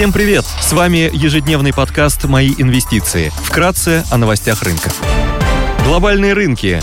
Всем привет! С вами ежедневный подкаст «Мои инвестиции». Вкратце о новостях рынка. Глобальные рынки.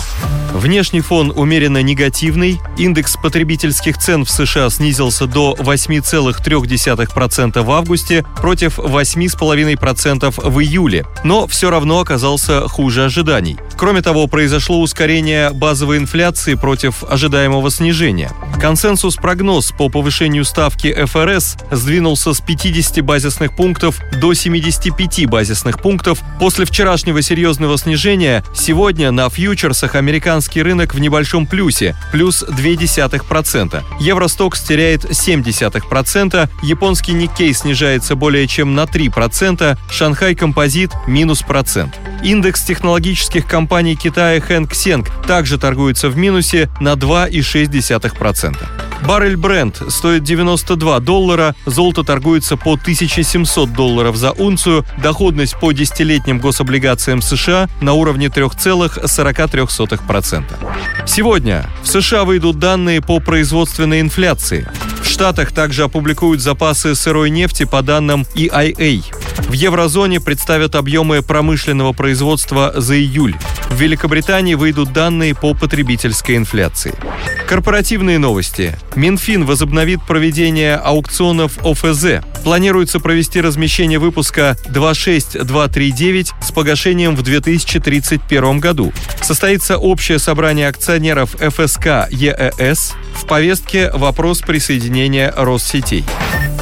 Внешний фон умеренно негативный. Индекс потребительских цен в США снизился до 8,3% в августе против 8,5% в июле, но все равно оказался хуже ожиданий. Кроме того, произошло ускорение базовой инфляции против ожидаемого снижения. Консенсус-прогноз по повышению ставки ФРС сдвинулся с 50 базисных пунктов до 75 базисных пунктов. После вчерашнего серьезного снижения сегодня на фьючерсах американский рынок в небольшом плюсе – плюс 0,2%. Евростокс теряет 0,7%, японский Никкей снижается более чем на 3%, Шанхай Композит – минус процент. Индекс технологических компаний Китая Хэнк Сенг также торгуется в минусе на 2,6%. Баррель Бренд стоит 92 доллара, золото торгуется по 1700 долларов за унцию, доходность по десятилетним гособлигациям США на уровне 3,43%. Сегодня в США выйдут данные по производственной инфляции. В Штатах также опубликуют запасы сырой нефти по данным EIA. В еврозоне представят объемы промышленного производства за июль. В Великобритании выйдут данные по потребительской инфляции. Корпоративные новости. Минфин возобновит проведение аукционов ОФЗ. Планируется провести размещение выпуска 26239 с погашением в 2031 году. Состоится общее собрание акционеров ФСК ЕЭС. В повестке вопрос присоединения Россетей.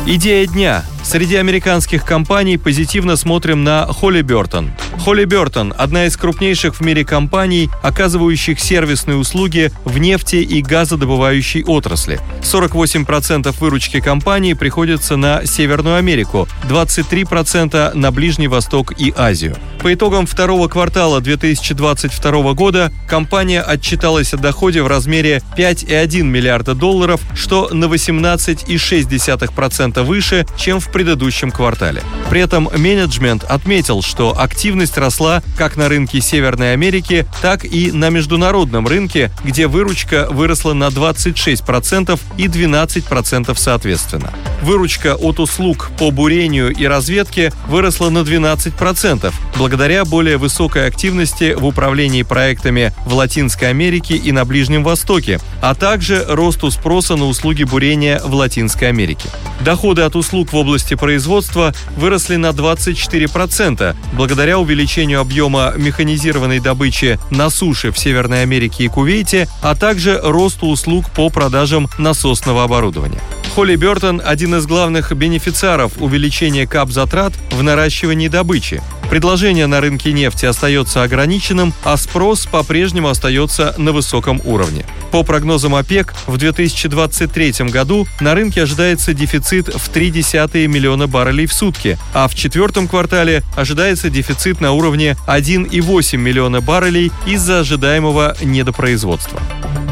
Идея дня. Среди американских компаний позитивно смотрим на Холли Бертон. Холли Бертон – одна из крупнейших в мире компаний, оказывающих сервисные услуги в нефти и газодобывающей отрасли. 48% выручки компании приходится на Северную Америку, 23% на Ближний Восток и Азию. По итогам второго квартала 2022 года компания отчиталась о доходе в размере 5,1 миллиарда долларов, что на 18,6% выше, чем в предыдущем квартале. При этом менеджмент отметил, что активность росла как на рынке Северной Америки, так и на международном рынке, где выручка выросла на 26% и 12% соответственно. Выручка от услуг по бурению и разведке выросла на 12%, благодаря более высокой активности в управлении проектами в Латинской Америке и на Ближнем Востоке, а также росту спроса на услуги бурения в Латинской Америке. Доходы от услуг в области производства выросли на 24%, благодаря увеличению объема механизированной добычи на суше в Северной Америке и Кувейте, а также росту услуг по продажам насосного оборудования. Холли Бертон – один из главных бенефициаров увеличения кап-затрат в наращивании добычи. Предложение на рынке нефти остается ограниченным, а спрос по-прежнему остается на высоком уровне. По прогнозам ОПЕК, в 2023 году на рынке ожидается дефицит в 0,3 миллиона баррелей в сутки, а в четвертом квартале ожидается дефицит на уровне 1,8 миллиона баррелей из-за ожидаемого недопроизводства.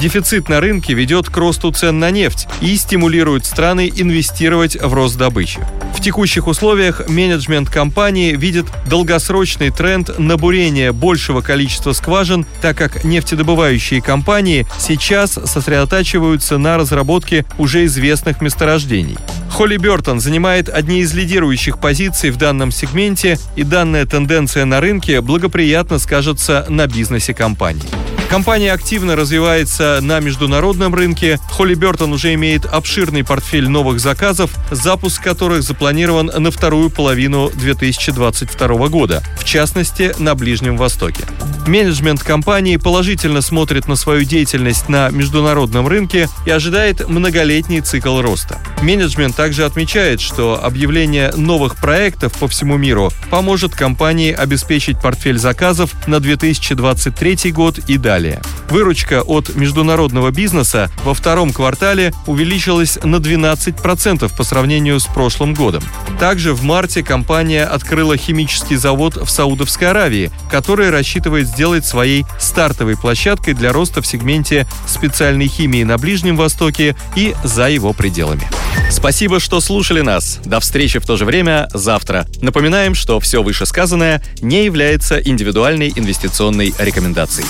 Дефицит на рынке ведет к росту цен на нефть и стимулирует страны инвестировать в рост добычи. В текущих условиях менеджмент компании видит долгосрочный тренд на бурение большего количества скважин, так как нефтедобывающие компании сейчас сосредотачиваются на разработке уже известных месторождений. Холли Бертон занимает одни из лидирующих позиций в данном сегменте, и данная тенденция на рынке благоприятно скажется на бизнесе компании. Компания активно развивается на международном рынке. Холли Бертон уже имеет обширный портфель новых заказов, запуск которых запланирован на вторую половину 2022 года, в частности, на Ближнем Востоке. Менеджмент компании положительно смотрит на свою деятельность на международном рынке и ожидает многолетний цикл роста. Менеджмент также отмечает, что объявление новых проектов по всему миру поможет компании обеспечить портфель заказов на 2023 год и далее. Выручка от международного бизнеса во втором квартале увеличилась на 12% по сравнению с прошлым годом. Также в марте компания открыла химический завод в Саудовской Аравии, который рассчитывает сделать своей стартовой площадкой для роста в сегменте специальной химии на Ближнем Востоке и за его пределами. Спасибо, что слушали нас. До встречи в то же время завтра. Напоминаем, что все вышесказанное не является индивидуальной инвестиционной рекомендацией.